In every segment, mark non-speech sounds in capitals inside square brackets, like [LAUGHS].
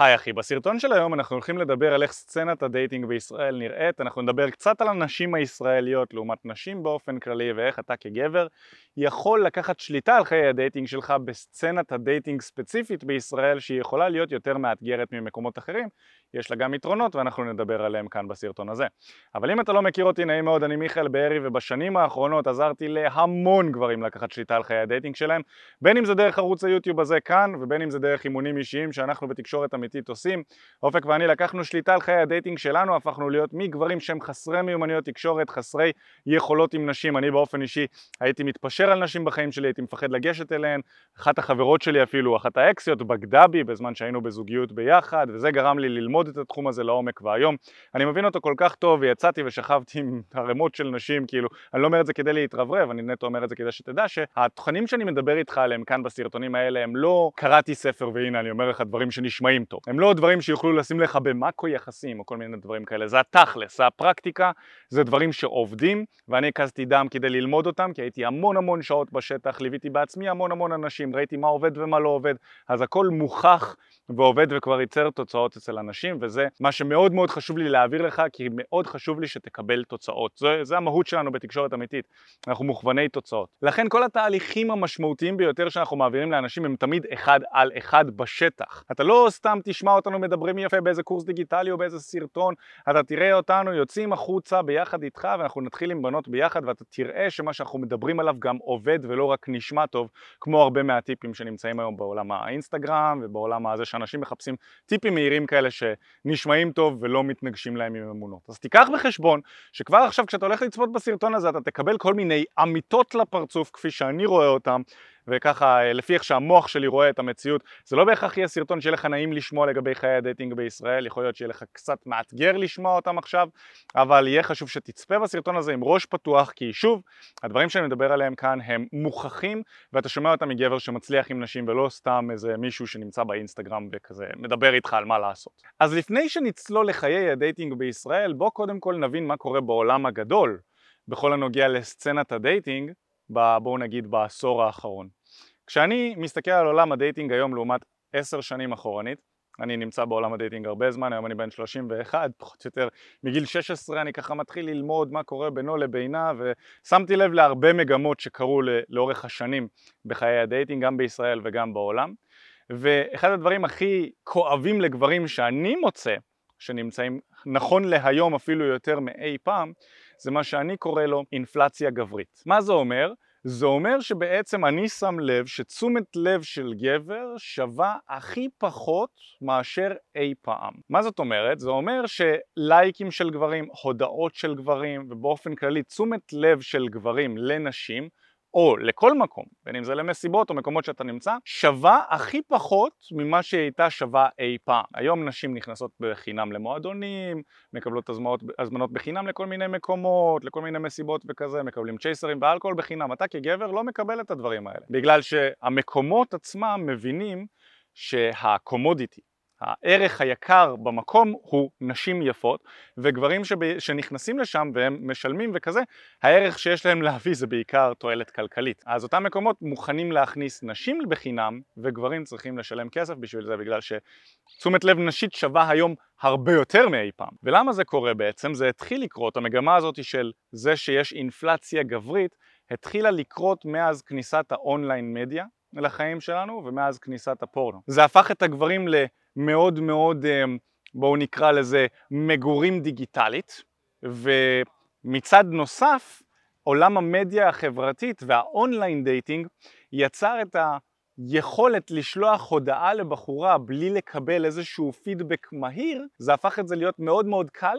היי אחי, בסרטון של היום אנחנו הולכים לדבר על איך סצנת ה dating בישראל נראית, אנחנו נדבר קצת על הנשים הישראליות לעומת נשים באופן כללי ואיך אתה כגבר יכול לקחת שליטה על חיי ה dating שלך בסצנת ה dating ספציפית בישראל שהיא יכולה להיות יותר מאתגרת ממקומות אחרים, יש לה גם יתרונות ואנחנו נדבר עליהם כאן בסרטון הזה. אבל אם אתה לא מכיר אותי נעים מאוד, אני מיכאל בארי ובשנים האחרונות עזרתי להמון גברים לקחת שליטה על חיי ה dating שלהם, בין אם זה דרך ערוץ היוטיוב הזה כאן ובין אם זה דרך אימונים אישיים שאנחנו בתקשורת אמיתית עושים. אופק ואני לקחנו שליטה על חיי ה dating שלנו, הפכנו להיות מגברים שהם חסרי מיומנויות תקשורת, חסרי יכולות עם נשים. אני באופן אישי הייתי מתפשר על נשים בחיים שלי, הייתי מפחד לגשת אליהן. אחת החברות שלי אפילו, אחת האקסיות, בגדה בי בזמן שהיינו בזוגיות ביחד, וזה גרם לי ללמוד את התחום הזה לעומק, והיום אני מבין אותו כל כך טוב, ויצאתי ושכבתי עם ערימות של נשים, כאילו, אני לא אומר את זה כדי להתרברב, אני נטו אומר את זה כדי שתדע שהתכנים שאני מדבר איתך עליהם כאן בסרטונים האלה הם לא קראתי ספר והנה אני אומר לך דברים שנשמעים טוב. הם לא דברים שיוכלו לשים לך במאקו יחסים או כל מיני דברים כאלה, זה התכלס, זה הפרקטיקה, זה דברים שעובדים ואני הקזתי דם כדי ללמוד אותם כי הייתי המון המון שעות בשטח, ליוויתי בעצמי המון המון אנשים, ראיתי מה עובד ומה לא עובד, אז הכל מוכח ועובד וכבר ייצר תוצאות אצל אנשים וזה מה שמאוד מאוד חשוב לי להעביר לך כי מאוד חשוב לי שתקבל תוצאות, זה, זה המהות שלנו בתקשורת אמיתית, אנחנו מוכווני תוצאות. לכן כל התהליכים המשמעותיים ביותר שאנחנו מעבירים לאנשים הם תמיד אחד על אחד בשטח. אתה לא סתם תשמע אותנו מדברים יפה באיזה קורס דיגיטלי או באיזה סרטון, אתה תראה אותנו יוצאים החוצה ביחד איתך ואנחנו נתחיל עם בנות ביחד ואתה תראה שמה שאנחנו מדברים עליו גם עובד ולא רק נשמע טוב כמו הרבה מהטיפים שנמצאים היום בעולם האינסטגרם ובעולם הזה שאנשים מחפשים טיפים מהירים כאלה שנשמעים טוב ולא מתנגשים להם עם אמונות. אז תיקח בחשבון שכבר עכשיו כשאתה הולך לצפות בסרטון הזה אתה תקבל כל מיני אמיתות לפרצוף כפי שאני רואה אותם וככה אה, לפי איך שהמוח שלי רואה את המציאות זה לא בהכרח יהיה סרטון שיהיה לך נעים לשמוע לגבי חיי ה dating בישראל יכול להיות שיהיה לך קצת מאתגר לשמוע אותם עכשיו אבל יהיה חשוב שתצפה בסרטון הזה עם ראש פתוח כי שוב הדברים שאני מדבר עליהם כאן הם מוכחים ואתה שומע אותם מגבר שמצליח עם נשים ולא סתם איזה מישהו שנמצא באינסטגרם וכזה מדבר איתך על מה לעשות אז לפני שנצלול לחיי ה dating בישראל בוא קודם כל נבין מה קורה בעולם הגדול בכל הנוגע לסצנת ה dating בואו נגיד בעשור האחרון. כשאני מסתכל על עולם ה dating היום לעומת עשר שנים אחורנית, אני נמצא בעולם ה dating הרבה זמן, היום אני בן 31, פחות או יותר מגיל 16 אני ככה מתחיל ללמוד מה קורה בינו לבינה ושמתי לב להרבה מגמות שקרו לאורך השנים בחיי ה dating, גם בישראל וגם בעולם ואחד הדברים הכי כואבים לגברים שאני מוצא שנמצאים נכון להיום אפילו יותר מאי פעם זה מה שאני קורא לו אינפלציה גברית. מה זה אומר? זה אומר שבעצם אני שם לב שתשומת לב של גבר שווה הכי פחות מאשר אי פעם. מה זאת אומרת? זה אומר שלייקים של גברים, הודעות של גברים ובאופן כללי תשומת לב של גברים לנשים או לכל מקום, בין אם זה למסיבות או מקומות שאתה נמצא, שווה הכי פחות ממה שהיא הייתה שווה אי פעם. היום נשים נכנסות בחינם למועדונים, מקבלות הזמנות, הזמנות בחינם לכל מיני מקומות, לכל מיני מסיבות וכזה, מקבלים צ'ייסרים ואלכוהול בחינם. אתה כגבר לא מקבל את הדברים האלה, בגלל שהמקומות עצמם מבינים שהקומודיטי, הערך היקר במקום הוא נשים יפות וגברים שב... שנכנסים לשם והם משלמים וכזה הערך שיש להם להביא זה בעיקר תועלת כלכלית. אז אותם מקומות מוכנים להכניס נשים בחינם וגברים צריכים לשלם כסף בשביל זה בגלל שתשומת לב נשית שווה היום הרבה יותר מאי פעם. ולמה זה קורה בעצם? זה התחיל לקרות המגמה הזאת של זה שיש אינפלציה גברית התחילה לקרות מאז כניסת ה online media לחיים שלנו ומאז כניסת הפורנו. זה הפך את הגברים ל... מאוד מאוד, אה, בואו נקרא לזה, מגורים דיגיטלית, ומצד נוסף, עולם המדיה החברתית וה online dating יצר את היכולת לשלוח הודעה לבחורה בלי לקבל איזשהו פידבק מהיר, זה הפך את זה להיות מאוד מאוד קל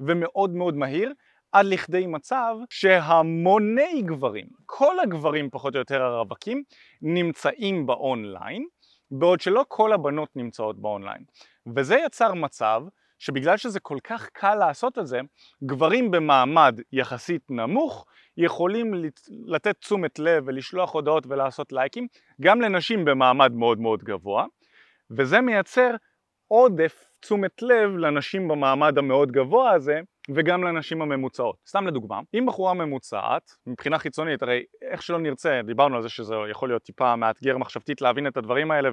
ומאוד מאוד מהיר, עד לכדי מצב שהמוני גברים, כל הגברים פחות או יותר הרווקים, נמצאים באונליין בעוד שלא כל הבנות נמצאות באונליין. וזה יצר מצב שבגלל שזה כל כך קל לעשות את זה, גברים במעמד יחסית נמוך יכולים לתת תשומת לב ולשלוח הודעות ולעשות לייקים גם לנשים במעמד מאוד מאוד גבוה, וזה מייצר עודף תשומת לב לנשים במעמד המאוד גבוה הזה וגם לנשים הממוצעות. סתם לדוגמה, אם בחורה ממוצעת, מבחינה חיצונית, הרי איך שלא נרצה, דיברנו על זה שזה יכול להיות טיפה מאתגר מחשבתית להבין את הדברים האלה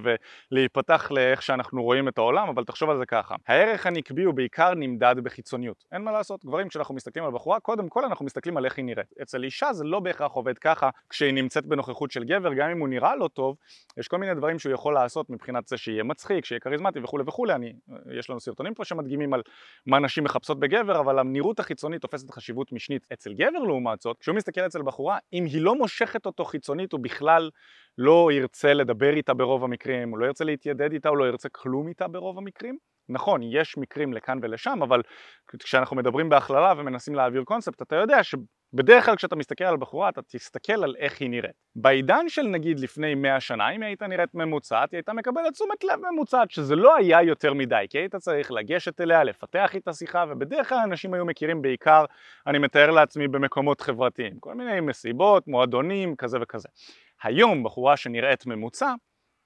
ולהיפתח לאיך שאנחנו רואים את העולם, אבל תחשוב על זה ככה, הערך הנקבי הוא בעיקר נמדד בחיצוניות, אין מה לעשות, גברים כשאנחנו מסתכלים על בחורה, קודם כל אנחנו מסתכלים על איך היא נראית. אצל אישה זה לא בהכרח עובד ככה כשהיא נמצאת בנוכחות של גבר, גם אם הוא נראה לא טוב, יש כל מיני דברים שהוא יכול לעשות מבחינת זה שיהיה מצחיק, שיהיה כריזמטי וכולי וכולי, אני, יש לנו סרטונים פה שמדגימים על מה נשים מחפשות בגבר, אבל הנראות החיצונית תופסת חשיבות משנית אצל גבר לעומת זאת, כשהוא מסתכל אצל בחורה, אם היא לא מושכת אותו חיצונית הוא בכלל לא ירצה לדבר איתה ברוב המקרים, הוא לא ירצה להתיידד איתה, הוא לא ירצה כלום איתה ברוב המקרים. נכון, יש מקרים לכאן ולשם, אבל כשאנחנו מדברים בהכללה ומנסים להעביר קונספט, אתה יודע שבדרך כלל כשאתה מסתכל על בחורה, אתה תסתכל על איך היא נראית. בעידן של נגיד לפני 100 שנה, אם היא הייתה נראית ממוצעת, היא הייתה מקבלת תשומת לב ממוצעת, שזה לא היה יותר מדי, כי היית צריך לגשת אליה, לפתח איתה שיחה, ובדרך כלל אנשים היו מכירים בעיקר, אני מתאר לעצמי, במקומות חברתיים, כל מיני מסיבות, מועדונים, כזה וכזה. היום בחורה שנראית ממוצע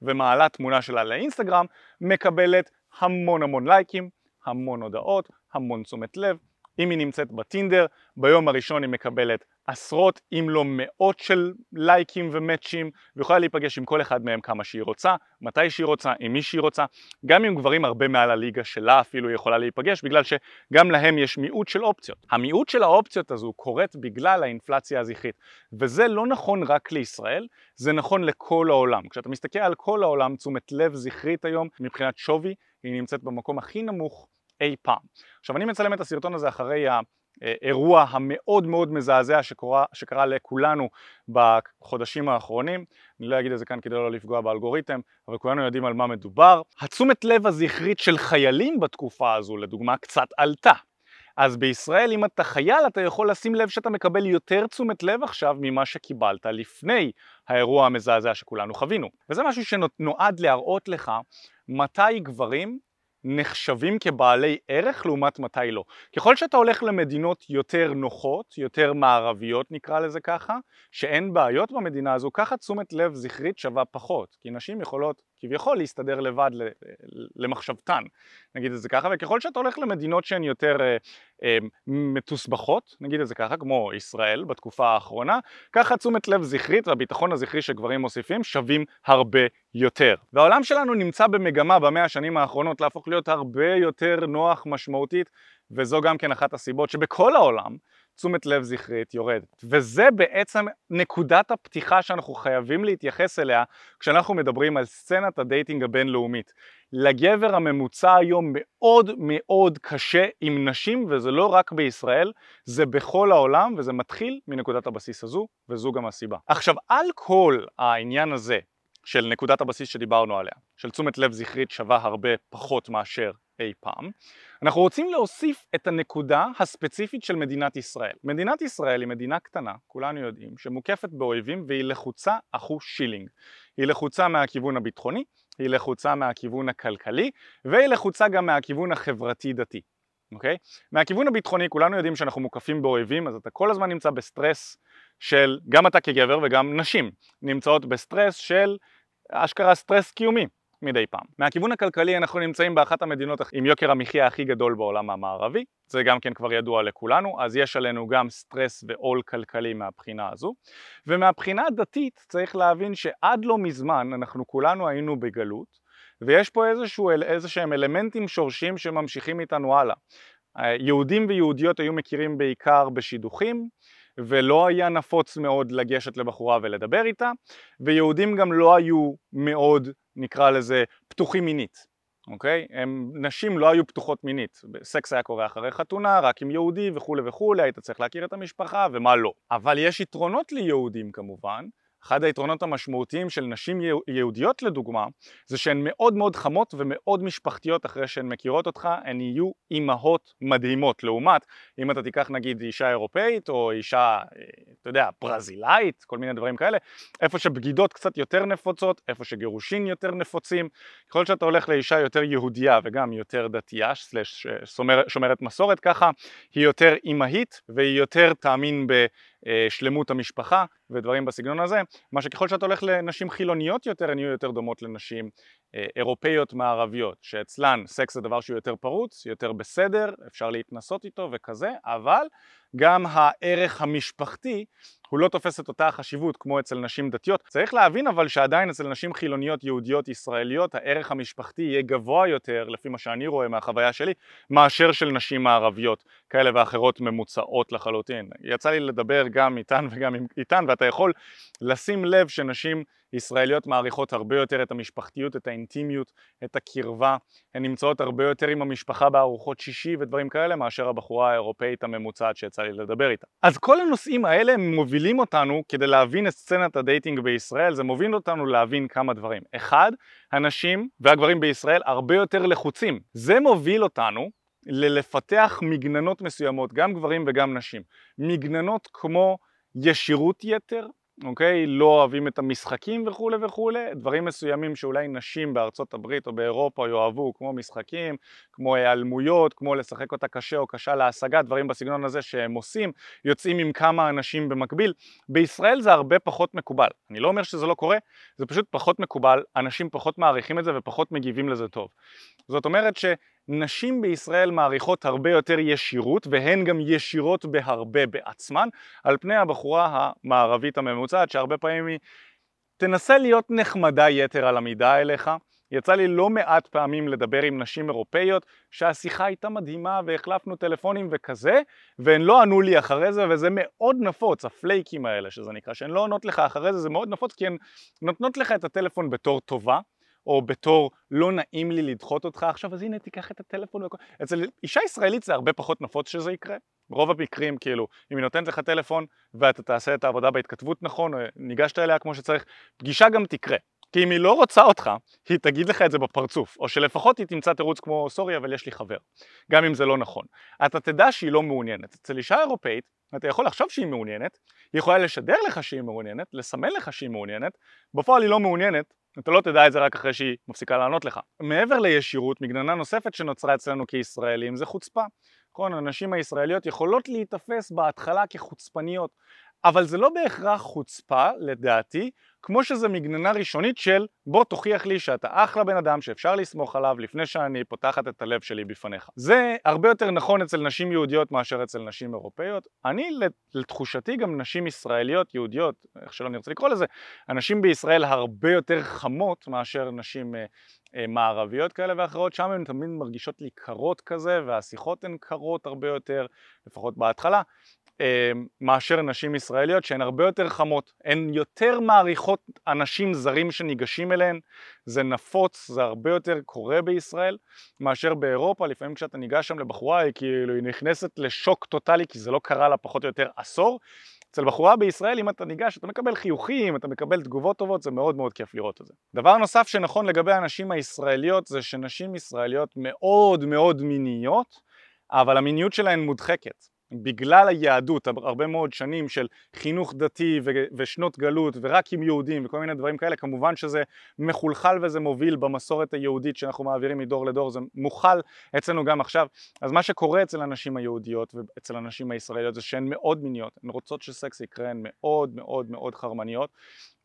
ומעלה תמונה שלה לאינסטגרם, מקבלת המון המון לייקים, המון הודעות, המון תשומת לב. אם היא נמצאת בטינדר, ביום הראשון היא מקבלת עשרות אם לא מאות של לייקים ומאצ'ים ויכולה להיפגש עם כל אחד מהם כמה שהיא רוצה, מתי שהיא רוצה, עם מי שהיא רוצה, גם עם גברים הרבה מעל הליגה שלה אפילו היא יכולה להיפגש בגלל שגם להם יש מיעוט של אופציות. המיעוט של האופציות הזו קורית בגלל האינפלציה הזכרית וזה לא נכון רק לישראל, זה נכון לכל העולם. כשאתה מסתכל על כל העולם תשומת לב זכרית היום מבחינת שווי היא נמצאת במקום הכי נמוך אי פעם. עכשיו אני מצלם את הסרטון הזה אחרי האירוע המאוד מאוד מזעזע שקורה, שקרה לכולנו בחודשים האחרונים, אני לא אגיד את זה כאן כדי לא לפגוע באלגוריתם, אבל כולנו יודעים על מה מדובר. התשומת לב הזכרית של חיילים בתקופה הזו לדוגמה קצת עלתה. אז בישראל אם אתה חייל אתה יכול לשים לב שאתה מקבל יותר תשומת לב עכשיו ממה שקיבלת לפני האירוע המזעזע שכולנו חווינו. וזה משהו שנועד להראות לך מתי גברים נחשבים כבעלי ערך לעומת מתי לא. ככל שאתה הולך למדינות יותר נוחות, יותר מערביות נקרא לזה ככה, שאין בעיות במדינה הזו, ככה תשומת לב זכרית שווה פחות, כי נשים יכולות כביכול להסתדר לבד למחשבתן, נגיד את זה ככה, וככל שאתה הולך למדינות שהן יותר אה, אה, מתוסבכות, נגיד את זה ככה, כמו ישראל בתקופה האחרונה, ככה תשומת לב זכרית והביטחון הזכרי שגברים מוסיפים שווים הרבה יותר. והעולם שלנו נמצא במגמה במאה השנים האחרונות להפוך להיות הרבה יותר נוח משמעותית, וזו גם כן אחת הסיבות שבכל העולם תשומת לב זכרית יורדת. וזה בעצם נקודת הפתיחה שאנחנו חייבים להתייחס אליה כשאנחנו מדברים על סצנת ה dating הבינלאומית. לגבר הממוצע היום מאוד מאוד קשה עם נשים וזה לא רק בישראל, זה בכל העולם וזה מתחיל מנקודת הבסיס הזו וזו גם הסיבה. עכשיו על כל העניין הזה של נקודת הבסיס שדיברנו עליה, של תשומת לב זכרית שווה הרבה פחות מאשר אי פעם, אנחנו רוצים להוסיף את הנקודה הספציפית של מדינת ישראל. מדינת ישראל היא מדינה קטנה, כולנו יודעים, שמוקפת באויבים והיא לחוצה אחושילינג. היא לחוצה מהכיוון הביטחוני, היא לחוצה מהכיוון הכלכלי, והיא לחוצה גם מהכיוון החברתי-דתי. אוקיי? מהכיוון הביטחוני כולנו יודעים שאנחנו מוקפים באויבים, אז אתה כל הזמן נמצא בסטרס של, גם אתה כגבר וגם נשים, נמצאות בסטרס של אשכרה סטרס קיומי. מדי פעם. מהכיוון הכלכלי אנחנו נמצאים באחת המדינות עם יוקר המחיה הכי גדול בעולם המערבי, זה גם כן כבר ידוע לכולנו, אז יש עלינו גם סטרס ועול כלכלי מהבחינה הזו. ומהבחינה הדתית צריך להבין שעד לא מזמן אנחנו כולנו היינו בגלות, ויש פה איזשהו, איזה שהם אלמנטים שורשים שממשיכים איתנו הלאה. יהודים ויהודיות היו מכירים בעיקר בשידוכים, ולא היה נפוץ מאוד לגשת לבחורה ולדבר איתה, ויהודים גם לא היו מאוד, נקרא לזה, פתוחים מינית, אוקיי? הם, נשים לא היו פתוחות מינית, סקס היה קורה אחרי חתונה, רק עם יהודי וכולי וכולי, היית צריך להכיר את המשפחה ומה לא. אבל יש יתרונות ליהודים כמובן, אחד היתרונות המשמעותיים של נשים יהודיות לדוגמה זה שהן מאוד מאוד חמות ומאוד משפחתיות אחרי שהן מכירות אותך, הן יהיו אימהות מדהימות. לעומת אם אתה תיקח נגיד אישה אירופאית או אישה, אתה יודע, ברזילאית, כל מיני דברים כאלה, איפה שבגידות קצת יותר נפוצות, איפה שגירושין יותר נפוצים, ככל שאתה הולך לאישה יותר יהודייה וגם יותר דתייה, סלש שומרת מסורת ככה, היא יותר אימהית והיא יותר תאמין ב... שלמות המשפחה ודברים בסגנון הזה, מה שככל שאתה הולך לנשים חילוניות יותר הן יהיו יותר דומות לנשים אירופאיות מערביות, שאצלן סקס זה דבר שהוא יותר פרוץ, יותר בסדר, אפשר להתנסות איתו וכזה, אבל גם הערך המשפחתי הוא לא תופס את אותה החשיבות כמו אצל נשים דתיות. צריך להבין אבל שעדיין אצל נשים חילוניות יהודיות ישראליות הערך המשפחתי יהיה גבוה יותר, לפי מה שאני רואה מהחוויה שלי, מאשר של נשים מערביות כאלה ואחרות ממוצעות לחלוטין. יצא לי לדבר גם איתן וגם איתן ואתה יכול לשים לב שנשים ישראליות מעריכות הרבה יותר את המשפחתיות, את האינטימיות, את הקרבה, הן נמצאות הרבה יותר עם המשפחה בארוחות שישי ודברים כאלה מאשר הבחורה האירופאית הממוצעת שיצא לי לדבר איתה. אז כל הנושאים האלה מובילים אותנו כדי להבין את סצנת ה dating בישראל, זה מוביל אותנו להבין כמה דברים. אחד, הנשים והגברים בישראל הרבה יותר לחוצים. זה מוביל אותנו ללפתח מגננות מסוימות, גם גברים וגם נשים. מגננות כמו ישירות יתר, אוקיי? לא אוהבים את המשחקים וכולי וכולי, דברים מסוימים שאולי נשים בארצות הברית או באירופה יאהבו, כמו משחקים, כמו היעלמויות, כמו לשחק אותה קשה או קשה להשגה, דברים בסגנון הזה שהם עושים, יוצאים עם כמה אנשים במקביל. בישראל זה הרבה פחות מקובל. אני לא אומר שזה לא קורה, זה פשוט פחות מקובל, אנשים פחות מעריכים את זה ופחות מגיבים לזה טוב. זאת אומרת ש... נשים בישראל מעריכות הרבה יותר ישירות והן גם ישירות בהרבה בעצמן על פני הבחורה המערבית הממוצעת שהרבה פעמים היא תנסה להיות נחמדה יתר על המידה אליך. יצא לי לא מעט פעמים לדבר עם נשים אירופאיות שהשיחה הייתה מדהימה והחלפנו טלפונים וכזה והן לא ענו לי אחרי זה וזה מאוד נפוץ, הפלייקים האלה שזה נקרא, שהן לא עונות לך אחרי זה, זה מאוד נפוץ כי הן נותנות לך את הטלפון בתור טובה או בתור לא נעים לי לדחות אותך עכשיו אז הנה תיקח את הטלפון וכל... אצל אישה ישראלית זה הרבה פחות נפוץ שזה יקרה ברוב המקרים כאילו אם היא נותנת לך טלפון ואתה תעשה את העבודה בהתכתבות נכון או ניגשת אליה כמו שצריך פגישה גם תקרה כי אם היא לא רוצה אותך, היא תגיד לך את זה בפרצוף, או שלפחות היא תמצא תירוץ כמו סורי אבל יש לי חבר, גם אם זה לא נכון. אתה תדע שהיא לא מעוניינת. אצל אישה אירופאית, אתה יכול לחשוב שהיא מעוניינת, היא יכולה לשדר לך שהיא מעוניינת, לסמן לך שהיא מעוניינת, בפועל היא לא מעוניינת, אתה לא תדע את זה רק אחרי שהיא מפסיקה לענות לך. מעבר לישירות, מגננה נוספת שנוצרה אצלנו כישראלים זה חוצפה. נכון, הנשים הישראליות יכולות להיתפס בהתחלה כחוצפניות, אבל זה לא בהכרח חוצפה, לדעתי, כמו שזה מגננה ראשונית של בוא תוכיח לי שאתה אחלה בן אדם שאפשר לסמוך עליו לפני שאני פותחת את הלב שלי בפניך. זה הרבה יותר נכון אצל נשים יהודיות מאשר אצל נשים אירופאיות. אני לתחושתי גם נשים ישראליות יהודיות, איך שלא נרצה לקרוא לזה, הנשים בישראל הרבה יותר חמות מאשר נשים אה, אה, מערביות כאלה ואחרות, שם הן תמיד מרגישות לי קרות כזה והשיחות הן קרות הרבה יותר, לפחות בהתחלה. אה, מאשר נשים ישראליות שהן הרבה יותר חמות, הן יותר מעריכות אנשים זרים שניגשים אליהן, זה נפוץ, זה הרבה יותר קורה בישראל מאשר באירופה, לפעמים כשאתה ניגש שם לבחורה היא כאילו היא נכנסת לשוק טוטאלי כי זה לא קרה לה פחות או יותר עשור. אצל בחורה בישראל אם אתה ניגש אתה מקבל חיוכים, אתה מקבל תגובות טובות, זה מאוד מאוד כיף לראות את זה. דבר נוסף שנכון לגבי הנשים הישראליות זה שנשים ישראליות מאוד מאוד מיניות אבל המיניות שלהן מודחקת בגלל היהדות, הרבה מאוד שנים של חינוך דתי ושנות גלות ורק עם יהודים וכל מיני דברים כאלה, כמובן שזה מחולחל וזה מוביל במסורת היהודית שאנחנו מעבירים מדור לדור, זה מוכל אצלנו גם עכשיו. אז מה שקורה אצל הנשים היהודיות ואצל הנשים הישראליות זה שהן מאוד מיניות, הן רוצות שסקס יקרה, הן מאוד מאוד מאוד חרמניות,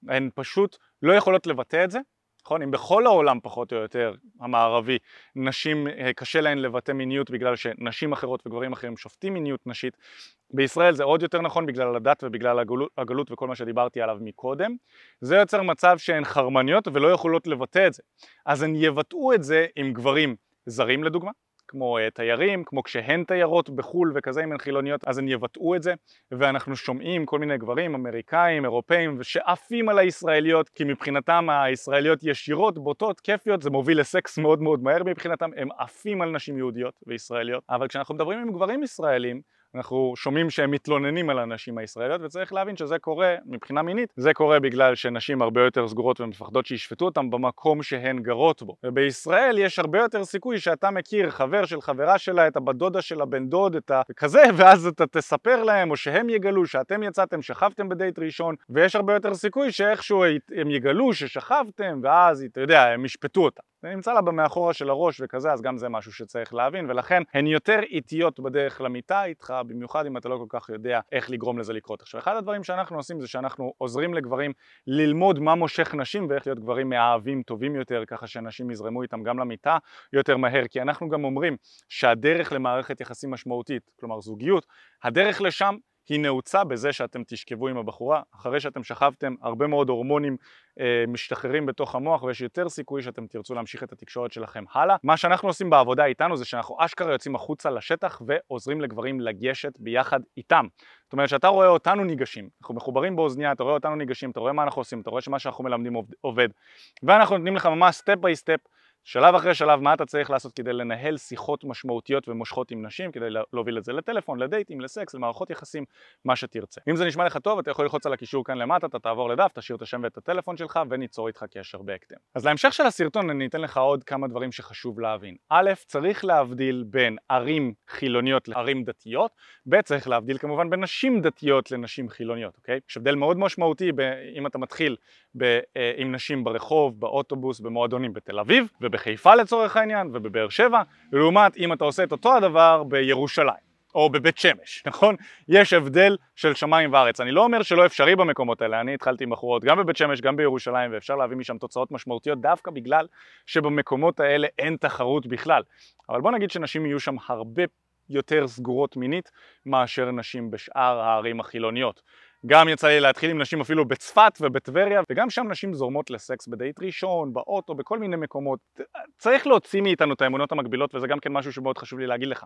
הן פשוט לא יכולות לבטא את זה נכון? אם בכל העולם פחות או יותר המערבי נשים אה, קשה להן לבטא מיניות בגלל שנשים אחרות וגברים אחרים שופטים מיניות נשית בישראל זה עוד יותר נכון בגלל הדת ובגלל הגלות, וכל מה שדיברתי עליו מקודם זה יוצר מצב שהן חרמניות ולא יכולות לבטא את זה אז הן יבטאו את זה עם גברים זרים לדוגמה כמו uh, תיירים, כמו כשהן תיירות בחו"ל וכזה אם הן חילוניות אז הן יבטאו את זה. ואנחנו שומעים כל מיני גברים אמריקאים, אירופאים שעפים על הישראליות כי מבחינתם הישראליות ישירות, בוטות, כיפיות זה מוביל לסקס מאוד מאוד מהר מבחינתם. הם עפים על נשים יהודיות וישראליות. אבל כשאנחנו מדברים עם גברים ישראלים אנחנו שומעים שהם מתלוננים על הנשים הישראליות וצריך להבין שזה קורה מבחינה מינית זה קורה בגלל שנשים הרבה יותר סגורות ומפחדות שישפטו אותם במקום שהן גרות בו. ובישראל יש הרבה יותר סיכוי שאתה מכיר חבר של חברה שלה את הבת דודה של הבן דוד את הכזה [LAUGHS] ואז אתה תספר להם או שהם יגלו שאתם יצאתם שכבתם בדייט ראשון ויש הרבה יותר סיכוי שאיכשהו הם יגלו ששכבתם ואז אתה יודע הם ישפטו אותה זה נמצא לה במאחורה של הראש וכזה, אז גם זה משהו שצריך להבין, ולכן הן יותר איטיות בדרך למיטה איתך, במיוחד אם אתה לא כל כך יודע איך לגרום לזה לקרות. עכשיו, אחד הדברים שאנחנו עושים זה שאנחנו עוזרים לגברים ללמוד מה מושך נשים ואיך להיות גברים מאהבים טובים יותר, ככה שנשים יזרמו איתם גם למיטה יותר מהר, כי אנחנו גם אומרים שהדרך למערכת יחסים משמעותית, כלומר זוגיות, הדרך לשם היא נעוצה בזה שאתם תשכבו עם הבחורה, אחרי שאתם שכבתם הרבה מאוד הורמונים אה, משתחררים בתוך המוח ויש יותר סיכוי שאתם תרצו להמשיך את התקשורת שלכם הלאה. מה שאנחנו עושים בעבודה איתנו זה שאנחנו אשכרה יוצאים החוצה לשטח ועוזרים לגברים לגשת ביחד איתם. זאת אומרת שאתה רואה אותנו ניגשים, אנחנו מחוברים באוזניה, אתה רואה אותנו ניגשים, אתה רואה מה אנחנו עושים, אתה רואה שמה שאנחנו מלמדים עובד ואנחנו נותנים לך ממש step by step שלב אחרי שלב מה אתה צריך לעשות כדי לנהל שיחות משמעותיות ומושכות עם נשים, כדי להוביל את זה לטלפון, לדייטים, לסקס, למערכות יחסים, מה שתרצה. אם זה נשמע לך טוב אתה יכול ללחוץ על הקישור כאן למטה, אתה תעבור לדף, תשאיר את השם ואת הטלפון שלך וניצור איתך קשר בהקדם. אז להמשך של הסרטון אני אתן לך עוד כמה דברים שחשוב להבין. א', צריך להבדיל בין ערים חילוניות לערים דתיות, ב', צריך להבדיל כמובן בין נשים דתיות לנשים חילוניות, אוקיי? יש הבדל מאוד משמעותי אם אתה מתחיל ב, אה, עם נשים ברחוב, באוטובוס, במועדונים בתל אביב ובחיפה לצורך העניין ובבאר שבע לעומת אם אתה עושה את אותו הדבר בירושלים או בבית שמש, [LAUGHS] נכון? יש הבדל של שמיים וארץ. אני לא אומר שלא אפשרי במקומות האלה, אני התחלתי עם בחורות גם בבית שמש, גם בירושלים, ואפשר להביא משם תוצאות משמעותיות דווקא בגלל שבמקומות האלה אין תחרות בכלל. אבל בוא נגיד שנשים יהיו שם הרבה יותר סגורות מינית מאשר נשים בשאר הערים החילוניות. גם יצא לי להתחיל עם נשים אפילו בצפת ובטבריה וגם שם נשים זורמות לסקס בדייט ראשון, באוטו, בכל מיני מקומות. צריך להוציא מאיתנו את האמונות המקבילות וזה גם כן משהו שמאוד חשוב לי להגיד לך.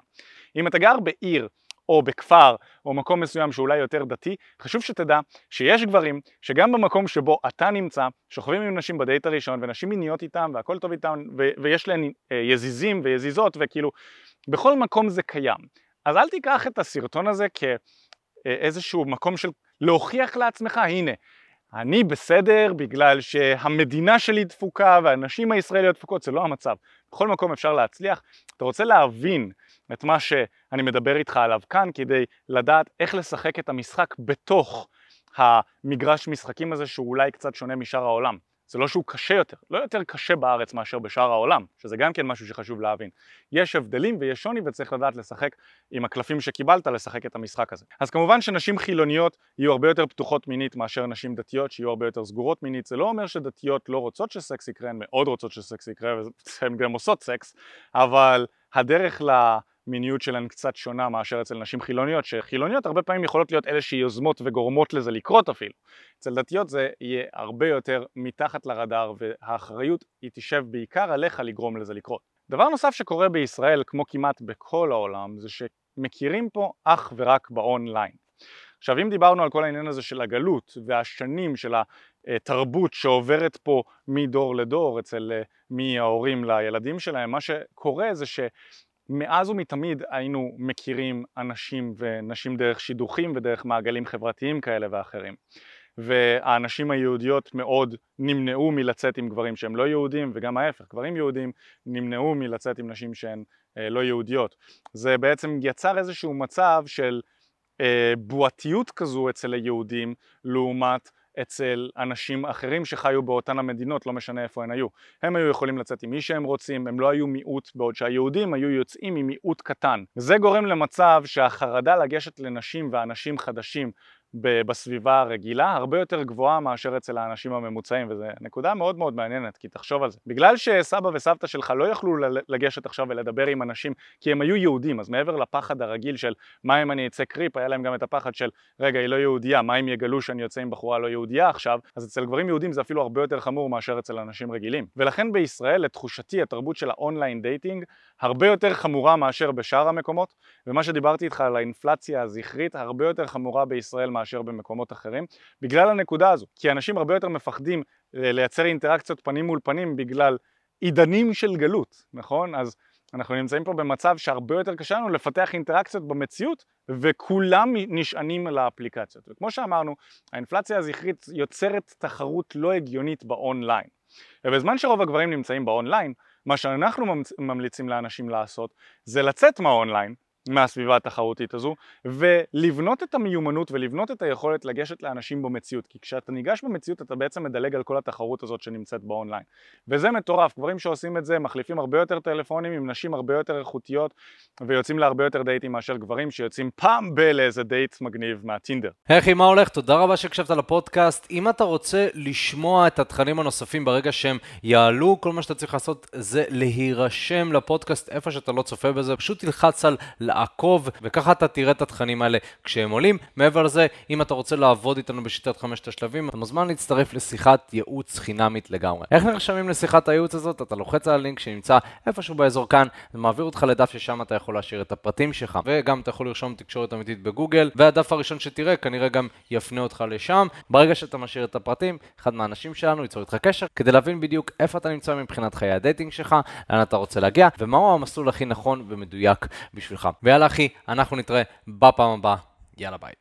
אם אתה גר בעיר או בכפר או מקום מסוים שאולי יותר דתי, חשוב שתדע שיש גברים שגם במקום שבו אתה נמצא, שוכבים עם נשים בדייט הראשון ונשים מיניות איתם והכל טוב איתם ו- ויש להן אה, יזיזים ויזיזות וכאילו בכל מקום זה קיים. אז אל תיקח את הסרטון הזה כאיזשהו מקום של להוכיח לעצמך, הנה, אני בסדר בגלל שהמדינה שלי דפוקה והנשים הישראליות דפוקות, זה לא המצב. בכל מקום אפשר להצליח. אתה רוצה להבין את מה שאני מדבר איתך עליו כאן כדי לדעת איך לשחק את המשחק בתוך המגרש משחקים הזה שהוא אולי קצת שונה משאר העולם. זה לא שהוא קשה יותר, לא יותר קשה בארץ מאשר בשאר העולם, שזה גם כן משהו שחשוב להבין. יש הבדלים ויש שוני וצריך לדעת לשחק עם הקלפים שקיבלת, לשחק את המשחק הזה. אז כמובן שנשים חילוניות יהיו הרבה יותר פתוחות מינית מאשר נשים דתיות שיהיו הרבה יותר סגורות מינית, זה לא אומר שדתיות לא רוצות שסקס יקרה, הן מאוד רוצות שסקס יקרה והן גם עושות סקס, אבל הדרך ל... מיניות שלהן קצת שונה מאשר אצל נשים חילוניות, שחילוניות הרבה פעמים יכולות להיות אלה שיוזמות וגורמות לזה לקרות אפילו. אצל דתיות זה יהיה הרבה יותר מתחת לרדאר והאחריות היא תשב בעיקר עליך לגרום לזה לקרות. דבר נוסף שקורה בישראל, כמו כמעט בכל העולם, זה שמכירים פה אך ורק באונליין. עכשיו אם דיברנו על כל העניין הזה של הגלות והשנים של התרבות שעוברת פה מדור לדור אצל אה, מההורים לילדים שלהם, מה שקורה זה ש... מאז ומתמיד היינו מכירים אנשים ונשים דרך שידוכים ודרך מעגלים חברתיים כאלה ואחרים והנשים היהודיות מאוד נמנעו מלצאת עם גברים שהם לא יהודים וגם ההפך, גברים יהודים נמנעו מלצאת עם נשים שהן אה, לא יהודיות. זה בעצם יצר איזשהו מצב של אה, בועתיות כזו אצל היהודים לעומת אצל אנשים אחרים שחיו באותן המדינות, לא משנה איפה הן היו. הם היו יכולים לצאת עם מי שהם רוצים, הם לא היו מיעוט, בעוד שהיהודים היו יוצאים ממיעוט קטן. זה גורם למצב שהחרדה לגשת לנשים ואנשים חדשים בסביבה הרגילה הרבה יותר גבוהה מאשר אצל האנשים הממוצעים וזו נקודה מאוד מאוד מעניינת כי תחשוב על זה. בגלל שסבא וסבתא שלך לא יכלו לגשת עכשיו ולדבר עם אנשים כי הם היו יהודים אז מעבר לפחד הרגיל של מה אם אני אצא creep היה להם גם את הפחד של רגע היא לא יהודייה מה אם יגלו שאני יוצא עם בחורה לא יהודייה עכשיו? אז אצל גברים יהודים זה אפילו הרבה יותר חמור מאשר אצל אנשים רגילים. ולכן בישראל לתחושתי התרבות של ה online dating הרבה יותר חמורה מאשר בשאר המקומות ומה שדיברתי איתך על האינפלציה הזכרית הרבה יותר חמורה בישראל מאשר במקומות אחרים בגלל הנקודה הזו. כי אנשים הרבה יותר מפחדים אה, לייצר אינטראקציות פנים מול פנים בגלל עידנים של גלות נכון? אז אנחנו נמצאים פה במצב שהרבה יותר קשה לנו לפתח אינטראקציות במציאות וכולם נשענים על האפליקציות. וכמו שאמרנו האינפלציה הזכרית יוצרת תחרות לא הגיונית באונליין. ובזמן שרוב הגברים נמצאים באונליין מה שאנחנו ממליצים לאנשים לעשות זה לצאת מהאונליין מהסביבה התחרותית הזו, ולבנות את המיומנות ולבנות את היכולת לגשת לאנשים במציאות, כי כשאתה ניגש במציאות אתה בעצם מדלג על כל התחרות הזאת שנמצאת באונליין, וזה מטורף, גברים שעושים את זה מחליפים הרבה יותר טלפונים עם נשים הרבה יותר איכותיות ויוצאים להרבה יותר דייטים מאשר גברים שיוצאים פעם ב- לאיזה דייט מגניב מהטינדר. אחי, מה הולך? תודה רבה שהקשבת לפודקאסט. אם אתה רוצה לשמוע את התכנים הנוספים ברגע שהם יעלו, כל מה שאתה צריך לעשות זה להירשם לפודקאסט איפה שאתה לא צופה בזה, פשוט תלחץ על לעקוב, וככה אתה תראה את התכנים האלה כשהם עולים. מעבר לזה, אם אתה רוצה לעבוד איתנו בשיטת חמשת השלבים, אתה מוזמן להצטרף לשיחת ייעוץ חינמית לגמרי. איך נרשמים לשיחת הייעוץ הזאת? אתה לוחץ על הלינק שנמצא איפשהו באזור כאן, זה מעביר אותך לדף ששם אתה יכול להשאיר את הפרטים שלך, וגם אתה יכול לרשום תקשורת אמיתית בגוגל, והדף הראשון שתראה כנראה גם יפנה אותך לשם. ברגע שאתה משאיר את הפרטים, אחד מהאנשים שלנו ייצור איתך קשר, כדי להבין בדיוק איפה אתה נמצא מבחינת חיי ה dating שלך, לאן אתה רוצה להגיע, ומהו המסלול הכי נכון ומדויק בשבילך. ויאללה אחי, אנחנו נתראה בפעם הבאה, יאללה ביי.